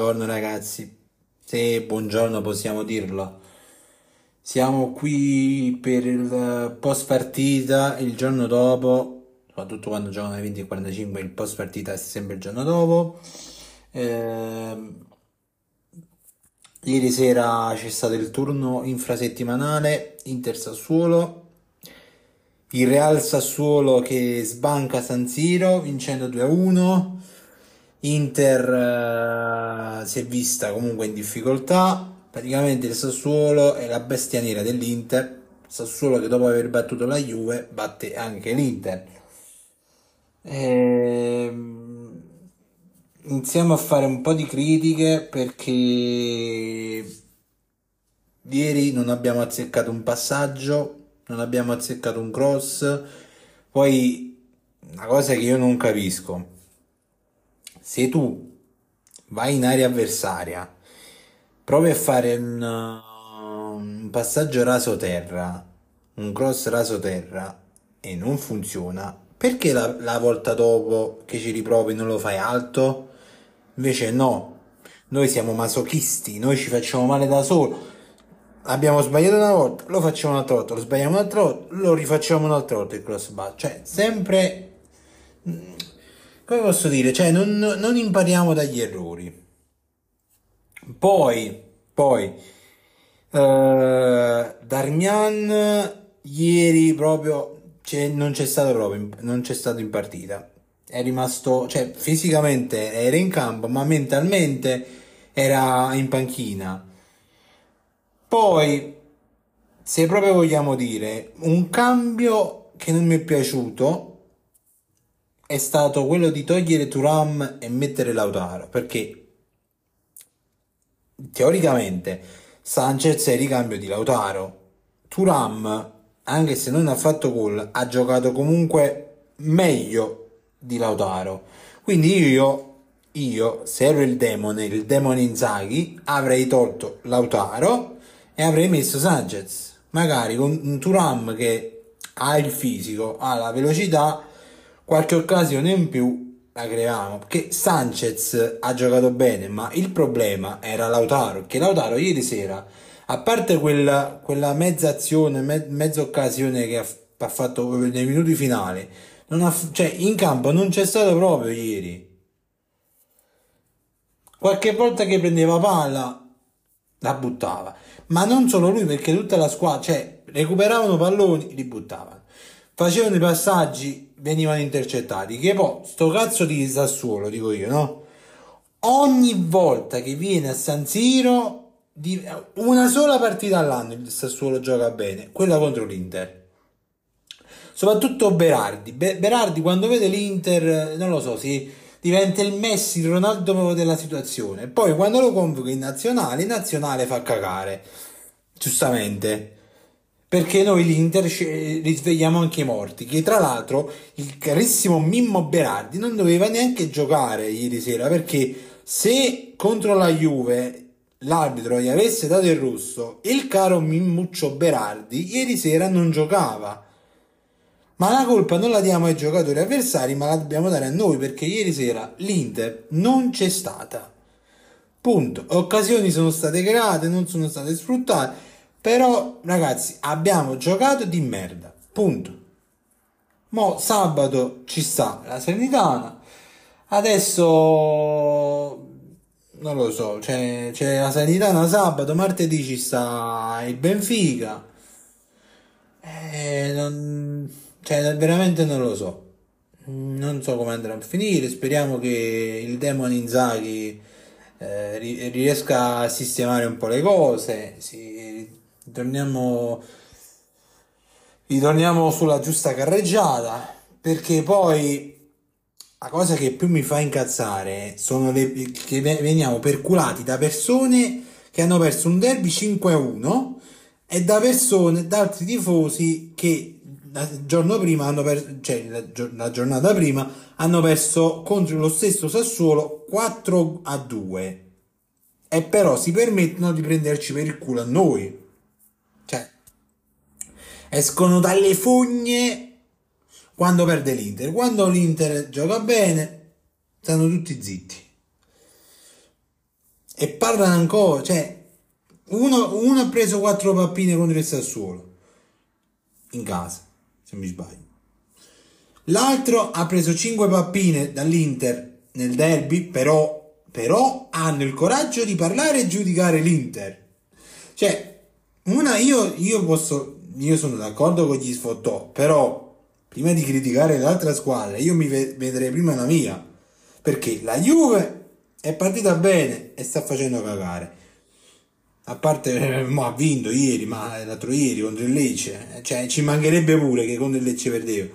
Buongiorno ragazzi, se buongiorno possiamo dirlo. Siamo qui per il post partita il giorno dopo, soprattutto quando giocano alle 20.45, il post partita è sempre il giorno dopo. Eh, ieri sera c'è stato il turno infrasettimanale Inter Sassuolo, il Real Sassuolo che sbanca San Siro vincendo 2-1. Inter uh, si è vista comunque in difficoltà. Praticamente il Sassuolo è la bestia nera dell'Inter. Sassuolo che dopo aver battuto la Juve batte anche l'Inter. Ehm, iniziamo a fare un po' di critiche perché ieri non abbiamo azzeccato un passaggio, non abbiamo azzeccato un cross. Poi una cosa che io non capisco se tu vai in area avversaria, provi a fare un, un passaggio raso terra, un cross raso terra e non funziona, perché la, la volta dopo che ci riprovi non lo fai alto? Invece no, noi siamo masochisti, noi ci facciamo male da solo. Abbiamo sbagliato una volta, lo facciamo un'altra volta, lo sbagliamo un'altra volta, lo rifacciamo un'altra volta il cross bar. Cioè, sempre come posso dire, cioè non, non impariamo dagli errori. Poi, poi, eh, Darmian ieri proprio cioè, non c'è stato proprio, non c'è stato in partita. È rimasto, cioè fisicamente era in campo, ma mentalmente era in panchina. Poi, se proprio vogliamo dire, un cambio che non mi è piaciuto è stato quello di togliere Turam e mettere Lautaro perché teoricamente Sanchez è il ricambio di Lautaro. Turam anche se non ha fatto gol ha giocato comunque meglio di Lautaro. Quindi io io se ero il demone il demone Inzaghi avrei tolto Lautaro e avrei messo Sanchez. Magari con un Turam che ha il fisico ha la velocità qualche occasione in più la creiamo perché Sanchez ha giocato bene ma il problema era Lautaro che Lautaro ieri sera a parte quella, quella mezza azione me, mezza occasione che ha, ha, fatto nei minuti finali ha, cioè in campo non c'è stato proprio ieri. Qualche volta che prendeva palla la buttava ma non solo lui perché tutta la squadra cioè recuperavano palloni li buttavano facevano i passaggi, venivano intercettati. Che poi, sto cazzo di Sassuolo, dico io, no? Ogni volta che viene a San Siro, una sola partita all'anno il Sassuolo gioca bene, quella contro l'Inter. Soprattutto Berardi. Be- Berardi quando vede l'Inter, non lo so, si diventa il Messi, il Ronaldo della situazione. Poi quando lo convoca in nazionale, in nazionale fa cagare. Giustamente perché noi l'Inter risvegliamo anche i morti, che tra l'altro il carissimo Mimmo Berardi non doveva neanche giocare ieri sera, perché se contro la Juve l'arbitro gli avesse dato il rosso, il caro Mimmuccio Berardi ieri sera non giocava. Ma la colpa non la diamo ai giocatori avversari, ma la dobbiamo dare a noi, perché ieri sera l'Inter non c'è stata. Punto. Occasioni sono state create, non sono state sfruttate però, ragazzi, abbiamo giocato di merda. Punto. Mo sabato ci sta la Serenitana. Adesso non lo so, c'è, c'è la Sanitana sabato, martedì ci sta il Benfica. Eh, non, cioè, veramente non lo so. Non so come andrà a finire. Speriamo che il Demon Inzaghi eh, riesca a sistemare un po' le cose. Si, Torniamo, ritorniamo sulla giusta carreggiata perché poi la cosa che più mi fa incazzare sono le, che veniamo perculati da persone che hanno perso un derby 5-1 e da persone, da altri tifosi che il giorno prima hanno perso, cioè la, la, giornata prima hanno perso contro lo stesso Sassuolo 4 a 2 e però si permettono di prenderci per il culo a noi escono dalle fogne quando perde l'Inter. Quando l'Inter gioca bene, stanno tutti zitti. E parlano ancora, cioè, uno, uno ha preso quattro pappine contro il Sassuolo, in casa, se mi sbaglio. L'altro ha preso cinque pappine dall'Inter nel derby, però, però hanno il coraggio di parlare e giudicare l'Inter. Cioè, una, io, io posso io sono d'accordo con gli sfottò, però prima di criticare l'altra squadra io mi vedrei prima la mia, perché la Juve è partita bene e sta facendo cagare. A parte, mo ha vinto ieri, ma l'altro ieri contro il Lecce, cioè ci mancherebbe pure che contro il Lecce perdeva.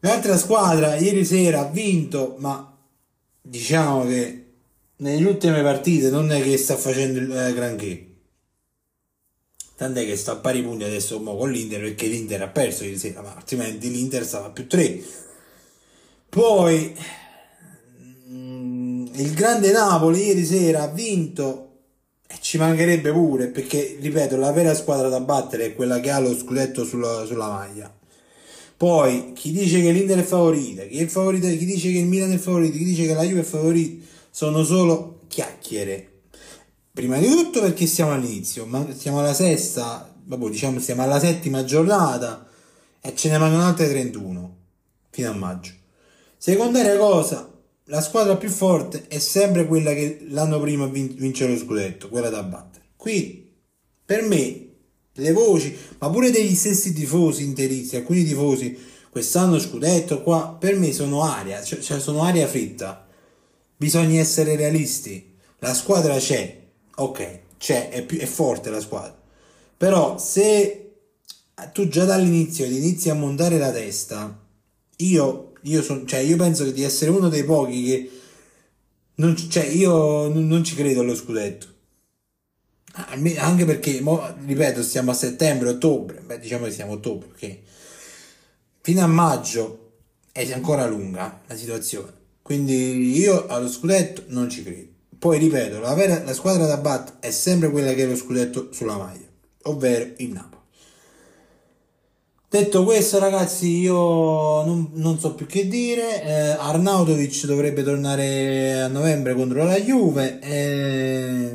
L'altra squadra ieri sera ha vinto, ma diciamo che nelle ultime partite non è che sta facendo eh, granché. Tant'è che sta a pari punti adesso con l'Inter perché l'Inter ha perso ieri sera, ma altrimenti l'Inter stava più 3. Poi mm, il grande Napoli ieri sera ha vinto e ci mancherebbe pure perché, ripeto, la vera squadra da battere è quella che ha lo scudetto sulla, sulla maglia. Poi chi dice che l'Inter è favorita, chi, è favorita, chi dice che il Milan è favorito, chi dice che la Juve è favorita, sono solo chiacchiere Prima di tutto perché siamo all'inizio, ma siamo alla sesta, vabbè, diciamo siamo alla settima giornata e ce ne mancano altre 31 fino a maggio. Secondaria cosa, la squadra più forte è sempre quella che l'anno prima vince lo scudetto, quella da battere. Qui, per me, le voci, ma pure degli stessi tifosi interisti, alcuni tifosi, quest'anno scudetto qua, per me sono aria, cioè, cioè sono aria fritta. Bisogna essere realisti. La squadra c'è, ok, c'è, è, più, è forte la squadra. Però se tu già dall'inizio inizi a montare la testa, io, io, son, cioè, io penso di essere uno dei pochi che... Non, cioè, io non, non ci credo allo scudetto. Anche perché, ripeto, stiamo a settembre, ottobre, beh, diciamo che siamo a ottobre, ok? Fino a maggio è ancora lunga la situazione. Quindi io allo scudetto non ci credo. Poi ripeto, la, vera, la squadra da bat è sempre quella che ha lo scudetto sulla maglia, ovvero il Napoli. Detto questo, ragazzi, io non, non so più che dire. Eh, Arnautovic dovrebbe tornare a novembre contro la Juve. E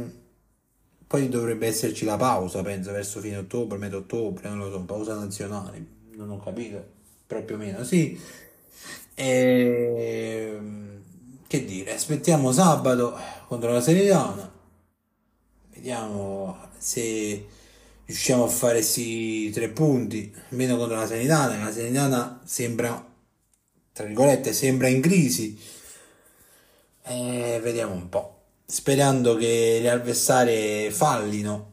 poi dovrebbe esserci la pausa, penso, verso fine ottobre, metà ottobre, non lo so, pausa nazionale. Non ho capito, proprio meno, sì. E che dire, aspettiamo sabato contro la Serenitana, vediamo se riusciamo a fare sì tre punti, almeno contro la Serenitana, la Serenitana sembra, tra virgolette, sembra in crisi, e vediamo un po', sperando che le avversarie fallino,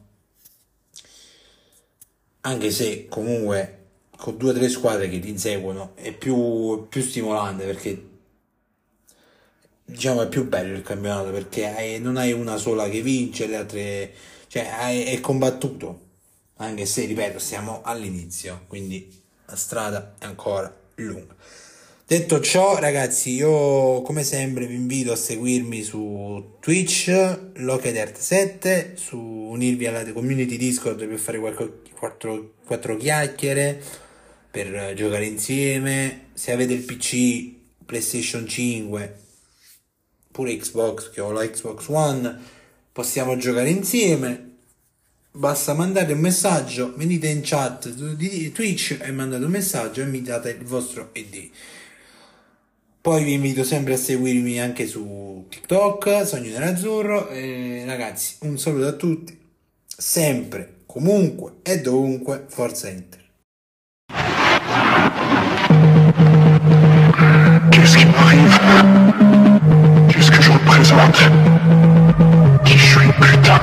anche se comunque con due o tre squadre che ti inseguono è più, più stimolante perché diciamo è più bello il campionato perché hai, non hai una sola che vince, le altre cioè hai, è combattuto. anche se, ripeto, siamo all'inizio, quindi la strada è ancora lunga. Detto ciò, ragazzi, io come sempre vi invito a seguirmi su Twitch, Locked7, su unirvi alla community Discord per fare qualche, quattro, quattro chiacchiere, per giocare insieme. Se avete il PC, PlayStation 5, pure Xbox, che ho la Xbox One, possiamo giocare insieme. Basta mandare un messaggio, venite in chat di Twitch e mandate un messaggio e mi date il vostro ID. Poi vi invito sempre a seguirmi anche su TikTok, Sogno Nerazzurro. E ragazzi, un saluto a tutti, sempre, comunque e dovunque, forza Inter. Qui je suis, putain.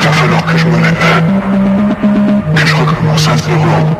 Va falloir que je me lève. Que je recommence à zéro.